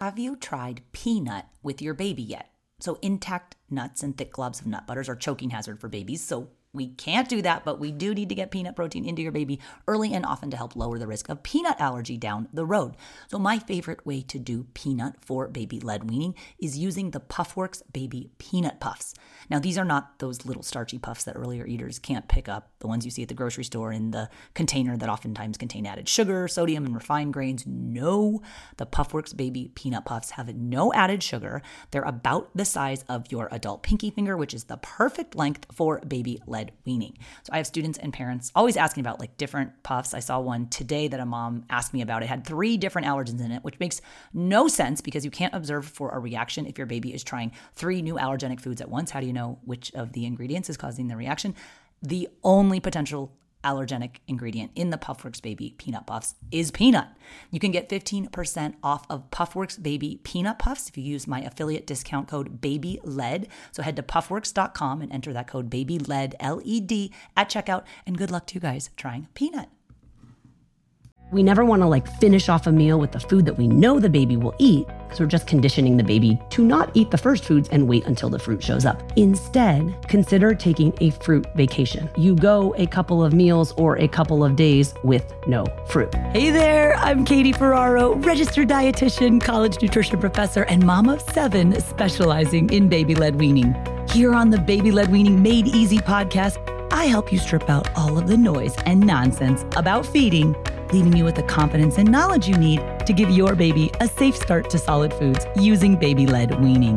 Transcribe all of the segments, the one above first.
Have you tried peanut with your baby yet? So, intact nuts and thick globs of nut butters are choking hazard for babies. So, we can't do that, but we do need to get peanut protein into your baby early and often to help lower the risk of peanut allergy down the road. So, my favorite way to do peanut for baby led weaning is using the Puffworks Baby Peanut Puffs. Now, these are not those little starchy puffs that earlier eaters can't pick up, the ones you see at the grocery store in the container that oftentimes contain added sugar, sodium, and refined grains. No, the Puffworks Baby Peanut Puffs have no added sugar. They're about the size of your adult pinky finger, which is the perfect length for baby led weaning. So I have students and parents always asking about like different puffs. I saw one today that a mom asked me about. It had three different allergens in it, which makes no sense because you can't observe for a reaction if your baby is trying three new allergenic foods at once. How do you know which of the ingredients is causing the reaction? The only potential allergenic ingredient in the Puffworks Baby Peanut Puffs is peanut. You can get 15% off of Puffworks Baby Peanut Puffs if you use my affiliate discount code BABYLED. So head to puffworks.com and enter that code BABYLED, L E D, at checkout. And good luck to you guys trying peanut. We never want to like finish off a meal with the food that we know the baby will eat because we're just conditioning the baby to not eat the first foods and wait until the fruit shows up. Instead, consider taking a fruit vacation. You go a couple of meals or a couple of days with no fruit. Hey there, I'm Katie Ferraro, registered dietitian, college nutrition professor, and mom of seven specializing in baby led weaning. Here on the Baby Led Weaning Made Easy podcast, I help you strip out all of the noise and nonsense about feeding leaving you with the confidence and knowledge you need to give your baby a safe start to solid foods using baby led weaning.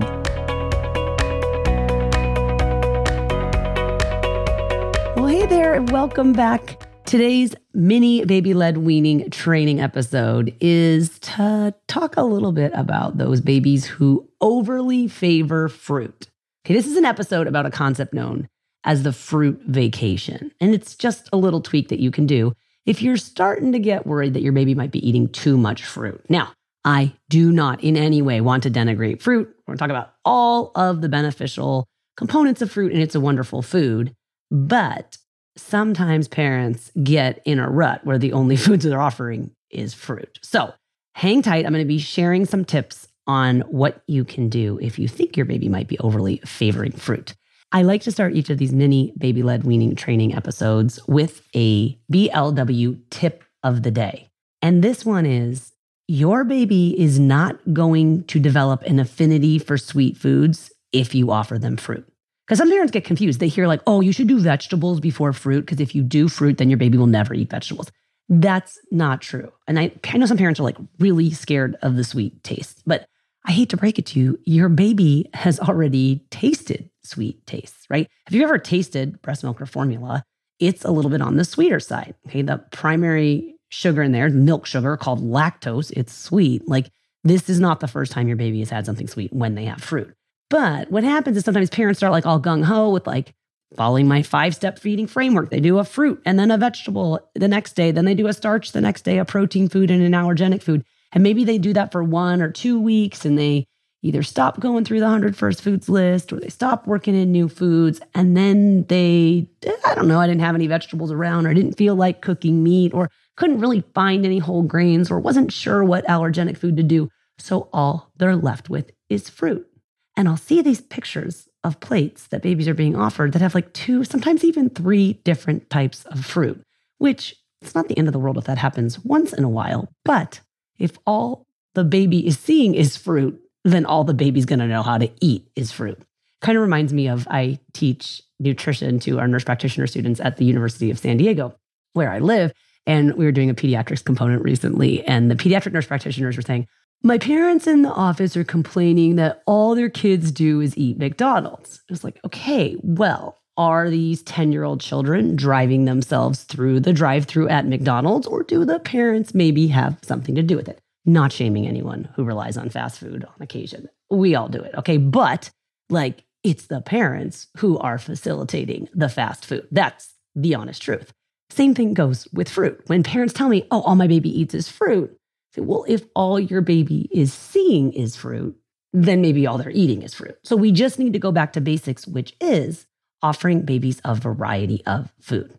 Well, hey there, and welcome back. Today's mini baby led weaning training episode is to talk a little bit about those babies who overly favor fruit. Okay, this is an episode about a concept known as the fruit vacation. And it's just a little tweak that you can do if you're starting to get worried that your baby might be eating too much fruit. Now, I do not in any way want to denigrate fruit. We're going to talk about all of the beneficial components of fruit, and it's a wonderful food. But sometimes parents get in a rut where the only foods they're offering is fruit. So hang tight. I'm going to be sharing some tips on what you can do if you think your baby might be overly favoring fruit. I like to start each of these mini baby led weaning training episodes with a BLW tip of the day. And this one is your baby is not going to develop an affinity for sweet foods if you offer them fruit. Because some parents get confused. They hear, like, oh, you should do vegetables before fruit, because if you do fruit, then your baby will never eat vegetables. That's not true. And I, I know some parents are like really scared of the sweet taste, but I hate to break it to you, your baby has already tasted sweet tastes, right? Have you ever tasted breast milk or formula? It's a little bit on the sweeter side. Okay. The primary sugar in there, milk sugar called lactose, it's sweet. Like this is not the first time your baby has had something sweet when they have fruit. But what happens is sometimes parents start like all gung ho with like following my five step feeding framework. They do a fruit and then a vegetable the next day. Then they do a starch the next day, a protein food and an allergenic food. And maybe they do that for one or two weeks and they either stop going through the 100 first foods list or they stop working in new foods. And then they, I don't know, I didn't have any vegetables around or I didn't feel like cooking meat or couldn't really find any whole grains or wasn't sure what allergenic food to do. So all they're left with is fruit. And I'll see these pictures of plates that babies are being offered that have like two, sometimes even three different types of fruit, which it's not the end of the world if that happens once in a while. But if all the baby is seeing is fruit, then all the baby's going to know how to eat is fruit. Kind of reminds me of I teach nutrition to our nurse practitioner students at the University of San Diego, where I live. And we were doing a pediatrics component recently, and the pediatric nurse practitioners were saying, My parents in the office are complaining that all their kids do is eat McDonald's. I was like, okay, well, are these 10 year old children driving themselves through the drive through at McDonald's, or do the parents maybe have something to do with it? Not shaming anyone who relies on fast food on occasion. We all do it. Okay. But like it's the parents who are facilitating the fast food. That's the honest truth. Same thing goes with fruit. When parents tell me, oh, all my baby eats is fruit, I say, well, if all your baby is seeing is fruit, then maybe all they're eating is fruit. So we just need to go back to basics, which is offering babies a variety of food.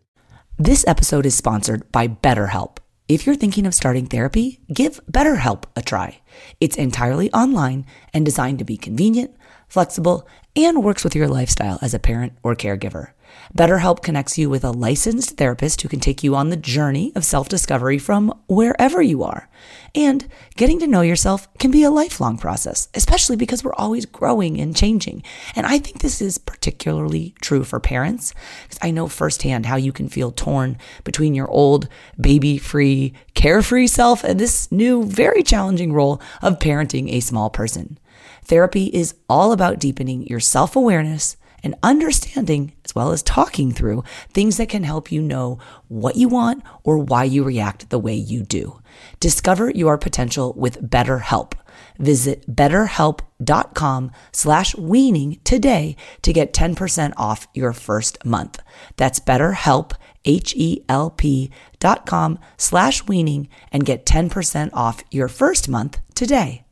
This episode is sponsored by BetterHelp. If you're thinking of starting therapy, give BetterHelp a try. It's entirely online and designed to be convenient, flexible, and works with your lifestyle as a parent or caregiver. BetterHelp connects you with a licensed therapist who can take you on the journey of self discovery from wherever you are. And getting to know yourself can be a lifelong process, especially because we're always growing and changing. And I think this is particularly true for parents, because I know firsthand how you can feel torn between your old, baby free, carefree self and this new, very challenging role of parenting a small person. Therapy is all about deepening your self awareness and understanding, as well as talking through things that can help you know what you want or why you react the way you do. Discover your potential with BetterHelp. Visit betterhelp.com slash weaning today to get 10% off your first month. That's betterhelp, H-E-L-P dot com slash weaning and get 10% off your first month today.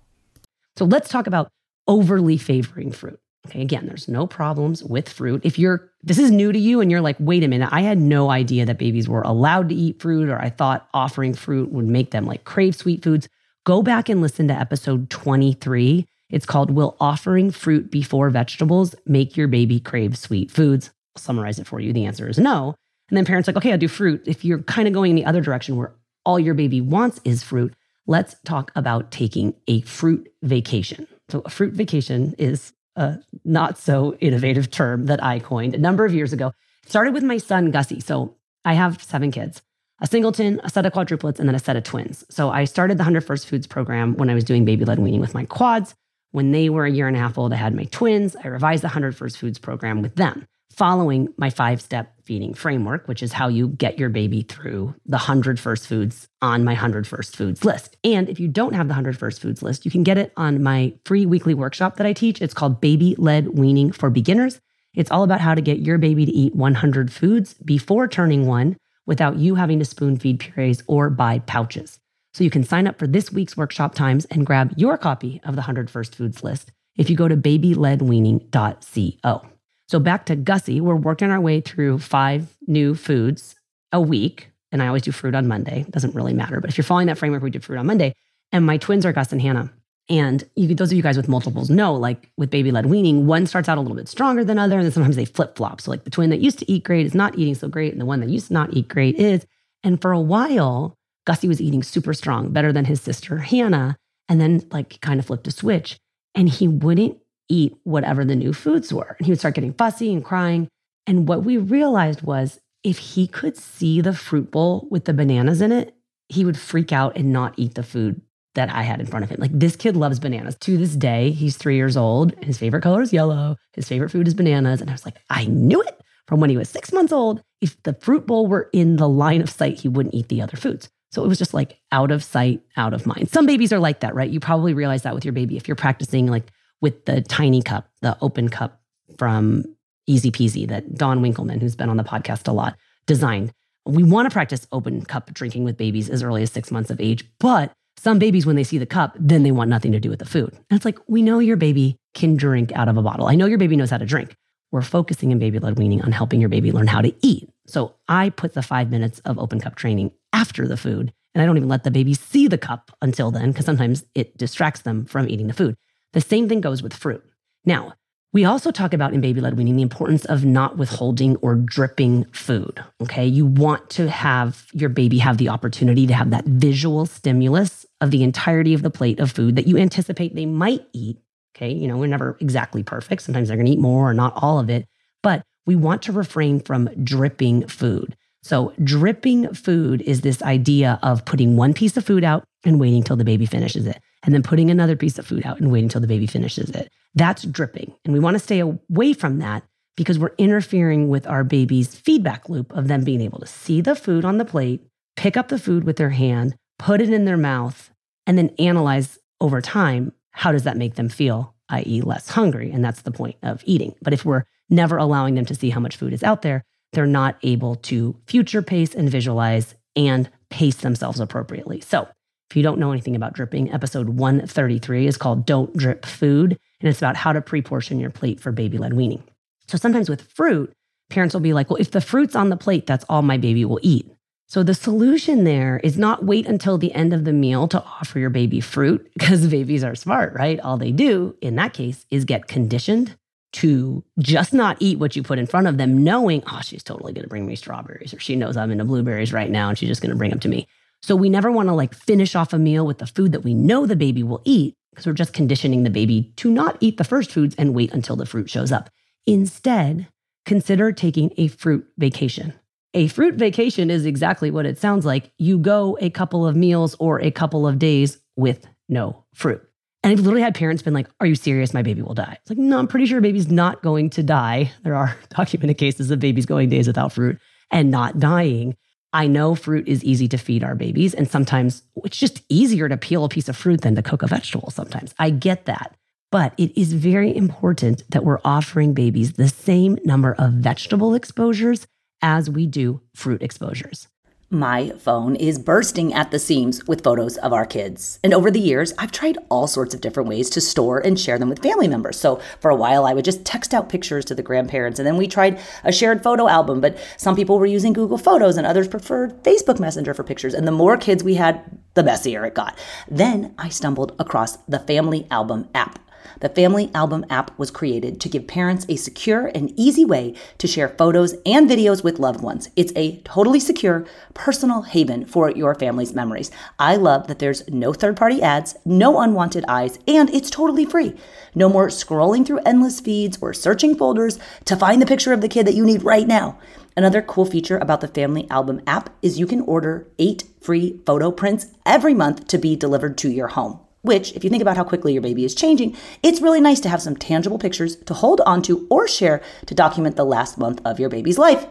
So let's talk about overly favoring fruit. Okay, again, there's no problems with fruit. If you're this is new to you and you're like, wait a minute, I had no idea that babies were allowed to eat fruit, or I thought offering fruit would make them like crave sweet foods. Go back and listen to episode 23. It's called Will Offering Fruit Before Vegetables Make Your Baby Crave Sweet Foods? I'll summarize it for you. The answer is no. And then parents like, okay, I'll do fruit. If you're kind of going in the other direction where all your baby wants is fruit, let's talk about taking a fruit vacation. So, a fruit vacation is a not so innovative term that I coined a number of years ago. It started with my son, Gussie. So I have seven kids a singleton, a set of quadruplets, and then a set of twins. So I started the 100 First Foods program when I was doing baby led weaning with my quads. When they were a year and a half old, I had my twins. I revised the 100 First Foods program with them following my five step feeding framework, which is how you get your baby through the 100 first foods on my 100 first foods list. And if you don't have the 100 first foods list, you can get it on my free weekly workshop that I teach. It's called Baby Led Weaning for Beginners. It's all about how to get your baby to eat 100 foods before turning one without you having to spoon feed purees or buy pouches. So you can sign up for this week's workshop times and grab your copy of the 100 First Foods list if you go to babyledweaning.co. So back to Gussie, we're working our way through five new foods a week. And I always do fruit on Monday. It Doesn't really matter. But if you're following that framework, we do fruit on Monday. And my twins are Gus and Hannah. And you, those of you guys with multiples know, like with baby led weaning, one starts out a little bit stronger than other, and then sometimes they flip flop. So like the twin that used to eat great is not eating so great, and the one that used to not eat great is. And for a while, Gussie was eating super strong, better than his sister Hannah, and then like kind of flipped a switch, and he wouldn't eat whatever the new foods were. And he would start getting fussy and crying. And what we realized was if he could see the fruit bowl with the bananas in it, he would freak out and not eat the food that I had in front of him. Like this kid loves bananas. To this day, he's three years old. His favorite color is yellow. His favorite food is bananas. And I was like, I knew it from when he was six months old. If the fruit bowl were in the line of sight, he wouldn't eat the other foods. So it was just like out of sight, out of mind. Some babies are like that, right? You probably realize that with your baby. If you're practicing like with the tiny cup, the open cup from Easy Peasy that Dawn Winkelman, who's been on the podcast a lot, designed. We want to practice open cup drinking with babies as early as six months of age, but some babies, when they see the cup, then they want nothing to do with the food. And it's like, we know your baby can drink out of a bottle. I know your baby knows how to drink. We're focusing in baby led weaning on helping your baby learn how to eat. So I put the five minutes of open cup training after the food, and I don't even let the baby see the cup until then, because sometimes it distracts them from eating the food. The same thing goes with fruit. Now, we also talk about in baby led weaning the importance of not withholding or dripping food. Okay. You want to have your baby have the opportunity to have that visual stimulus of the entirety of the plate of food that you anticipate they might eat. Okay. You know, we're never exactly perfect. Sometimes they're going to eat more or not all of it, but we want to refrain from dripping food. So, dripping food is this idea of putting one piece of food out and waiting till the baby finishes it and then putting another piece of food out and waiting until the baby finishes it. That's dripping. And we want to stay away from that because we're interfering with our baby's feedback loop of them being able to see the food on the plate, pick up the food with their hand, put it in their mouth, and then analyze over time how does that make them feel, i.e., less hungry. And that's the point of eating. But if we're never allowing them to see how much food is out there, they're not able to future pace and visualize and pace themselves appropriately. So, if you don't know anything about dripping, episode 133 is called Don't Drip Food, and it's about how to pre portion your plate for baby led weaning. So, sometimes with fruit, parents will be like, well, if the fruit's on the plate, that's all my baby will eat. So, the solution there is not wait until the end of the meal to offer your baby fruit because babies are smart, right? All they do in that case is get conditioned to just not eat what you put in front of them, knowing, oh, she's totally going to bring me strawberries, or she knows I'm into blueberries right now and she's just going to bring them to me. So we never want to like finish off a meal with the food that we know the baby will eat because we're just conditioning the baby to not eat the first foods and wait until the fruit shows up. Instead, consider taking a fruit vacation. A fruit vacation is exactly what it sounds like. You go a couple of meals or a couple of days with no fruit. And I've literally had parents been like, Are you serious? My baby will die. It's like, No, I'm pretty sure baby's not going to die. There are documented cases of babies going days without fruit and not dying. I know fruit is easy to feed our babies, and sometimes it's just easier to peel a piece of fruit than to cook a vegetable sometimes. I get that. But it is very important that we're offering babies the same number of vegetable exposures as we do fruit exposures. My phone is bursting at the seams with photos of our kids. And over the years, I've tried all sorts of different ways to store and share them with family members. So for a while, I would just text out pictures to the grandparents. And then we tried a shared photo album, but some people were using Google Photos and others preferred Facebook Messenger for pictures. And the more kids we had, the messier it got. Then I stumbled across the Family Album app. The Family Album app was created to give parents a secure and easy way to share photos and videos with loved ones. It's a totally secure, personal haven for your family's memories. I love that there's no third party ads, no unwanted eyes, and it's totally free. No more scrolling through endless feeds or searching folders to find the picture of the kid that you need right now. Another cool feature about the Family Album app is you can order eight free photo prints every month to be delivered to your home which, if you think about how quickly your baby is changing, it's really nice to have some tangible pictures to hold onto or share to document the last month of your baby's life.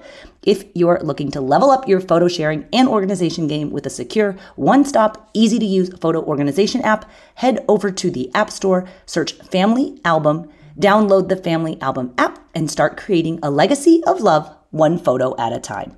If you're looking to level up your photo sharing and organization game with a secure, one stop, easy to use photo organization app, head over to the App Store, search Family Album, download the Family Album app, and start creating a legacy of love one photo at a time.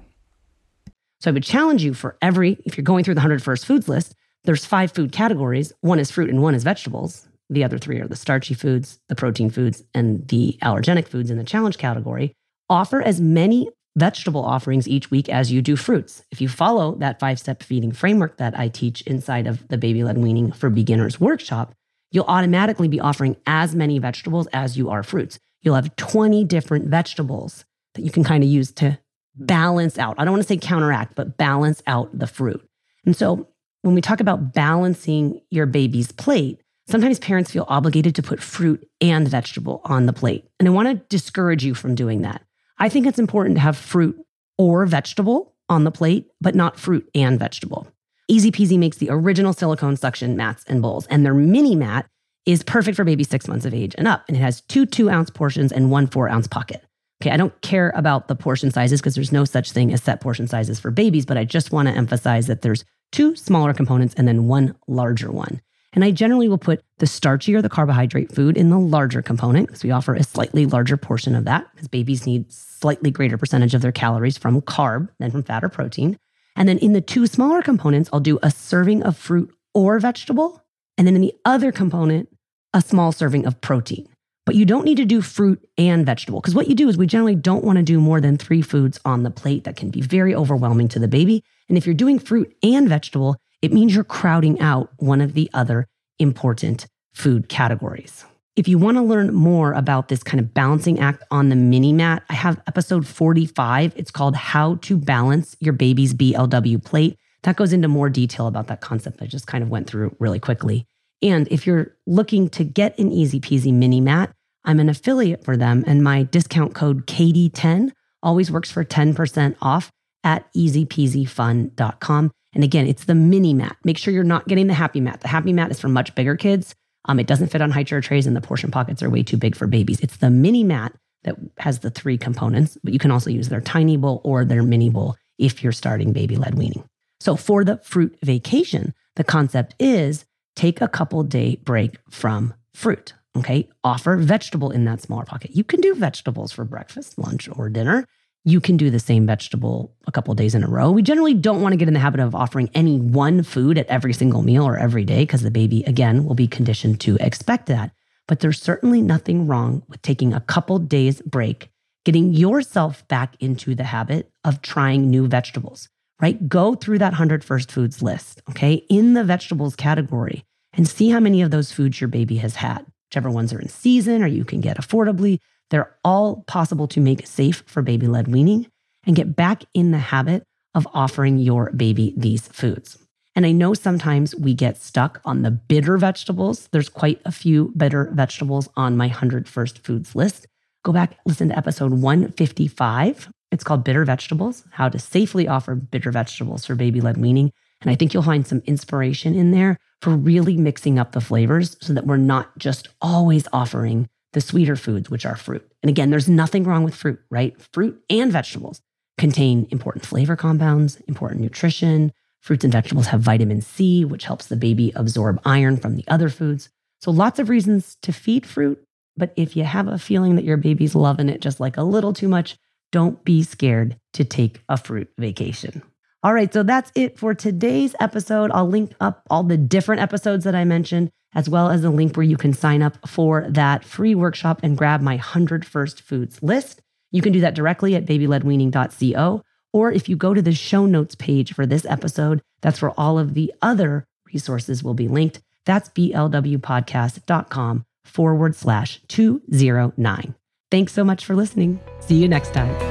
So I would challenge you for every, if you're going through the 100 first foods list, there's five food categories. One is fruit and one is vegetables. The other three are the starchy foods, the protein foods, and the allergenic foods in the challenge category. Offer as many vegetable offerings each week as you do fruits. If you follow that five step feeding framework that I teach inside of the Baby Led Weaning for Beginners workshop, you'll automatically be offering as many vegetables as you are fruits. You'll have 20 different vegetables that you can kind of use to hmm. balance out. I don't want to say counteract, but balance out the fruit. And so when we talk about balancing your baby's plate, sometimes parents feel obligated to put fruit and vegetable on the plate. And I want to discourage you from doing that. I think it's important to have fruit or vegetable on the plate, but not fruit and vegetable. Easy Peasy makes the original silicone suction mats and bowls, and their mini mat is perfect for babies six months of age and up. And it has two two ounce portions and one four ounce pocket. Okay, I don't care about the portion sizes because there's no such thing as set portion sizes for babies, but I just want to emphasize that there's two smaller components and then one larger one. And I generally will put the starchier the carbohydrate food in the larger component because we offer a slightly larger portion of that because babies need slightly greater percentage of their calories from carb than from fat or protein. And then in the two smaller components, I'll do a serving of fruit or vegetable. And then in the other component, a small serving of protein. But you don't need to do fruit and vegetable because what you do is we generally don't want to do more than three foods on the plate that can be very overwhelming to the baby. And if you're doing fruit and vegetable, it means you're crowding out one of the other important food categories. If you want to learn more about this kind of balancing act on the mini mat, I have episode 45. It's called How to Balance Your Baby's BLW Plate. That goes into more detail about that concept I just kind of went through really quickly. And if you're looking to get an easy peasy mini mat, I'm an affiliate for them, and my discount code KD10 always works for 10% off at easypeasyfun.com. And again, it's the mini mat. Make sure you're not getting the happy mat. The happy mat is for much bigger kids. Um, it doesn't fit on high chair trays, and the portion pockets are way too big for babies. It's the mini mat that has the three components, but you can also use their tiny bowl or their mini bowl if you're starting baby led weaning. So for the fruit vacation, the concept is take a couple day break from fruit. Okay. Offer vegetable in that smaller pocket. You can do vegetables for breakfast, lunch, or dinner. You can do the same vegetable a couple days in a row. We generally don't want to get in the habit of offering any one food at every single meal or every day because the baby, again, will be conditioned to expect that. But there's certainly nothing wrong with taking a couple days break, getting yourself back into the habit of trying new vegetables, right? Go through that 100 first foods list, okay, in the vegetables category and see how many of those foods your baby has had, whichever ones are in season or you can get affordably. They're all possible to make safe for baby led weaning and get back in the habit of offering your baby these foods. And I know sometimes we get stuck on the bitter vegetables. There's quite a few bitter vegetables on my 100 first foods list. Go back, listen to episode 155. It's called Bitter Vegetables How to Safely Offer Bitter Vegetables for Baby Led Weaning. And I think you'll find some inspiration in there for really mixing up the flavors so that we're not just always offering the sweeter foods, which are fruit. And again, there's nothing wrong with fruit, right? Fruit and vegetables contain important flavor compounds, important nutrition, Fruits and vegetables have vitamin C, which helps the baby absorb iron from the other foods. So, lots of reasons to feed fruit. But if you have a feeling that your baby's loving it just like a little too much, don't be scared to take a fruit vacation. All right, so that's it for today's episode. I'll link up all the different episodes that I mentioned, as well as a link where you can sign up for that free workshop and grab my 100 First Foods list. You can do that directly at babyledweaning.co. Or if you go to the show notes page for this episode, that's where all of the other resources will be linked. That's blwpodcast.com forward slash 209. Thanks so much for listening. See you next time.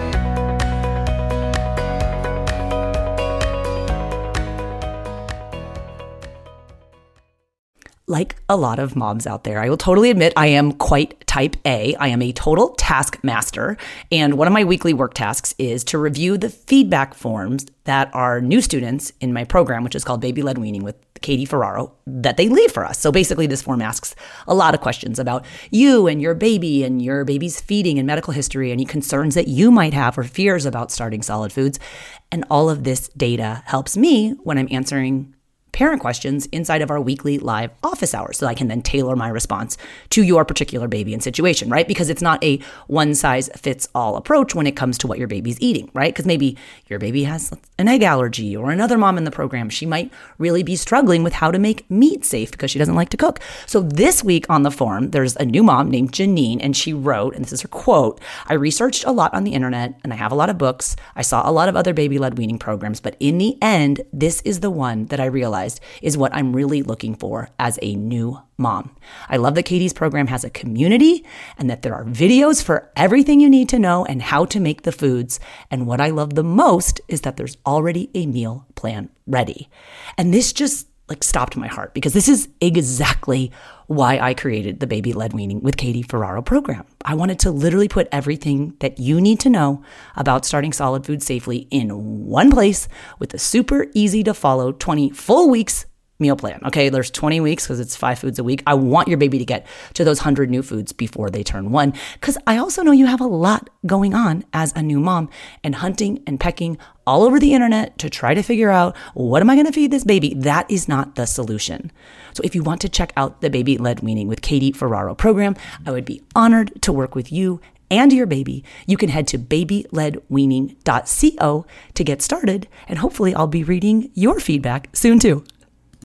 Like a lot of moms out there, I will totally admit I am quite type A. I am a total task master. And one of my weekly work tasks is to review the feedback forms that our new students in my program, which is called Baby Led Weaning with Katie Ferraro, that they leave for us. So basically, this form asks a lot of questions about you and your baby and your baby's feeding and medical history, any concerns that you might have or fears about starting solid foods. And all of this data helps me when I'm answering parent questions inside of our weekly live office hours so I can then tailor my response to your particular baby and situation, right? Because it's not a one size fits all approach when it comes to what your baby's eating, right? Because maybe your baby has an egg allergy or another mom in the program, she might really be struggling with how to make meat safe because she doesn't like to cook. So this week on the forum, there's a new mom named Janine, and she wrote, and this is her quote I researched a lot on the internet and I have a lot of books. I saw a lot of other baby led weaning programs, but in the end, this is the one that I realized realized is what I'm really looking for as a new mom. I love that Katie's program has a community and that there are videos for everything you need to know and how to make the foods. And what I love the most is that there's already a meal plan ready. And this just like stopped my heart because this is exactly why I created the Baby Led Weaning with Katie Ferraro program. I wanted to literally put everything that you need to know about starting solid food safely in one place with a super easy to follow 20 full weeks meal plan. Okay, there's 20 weeks because it's five foods a week. I want your baby to get to those 100 new foods before they turn one because I also know you have a lot going on as a new mom and hunting and pecking all over the internet to try to figure out what am I going to feed this baby? That is not the solution. So if you want to check out the Baby Led Weaning with Katie Ferraro program, I would be honored to work with you and your baby, you can head to babyledweaning.co to get started, and hopefully, I'll be reading your feedback soon too.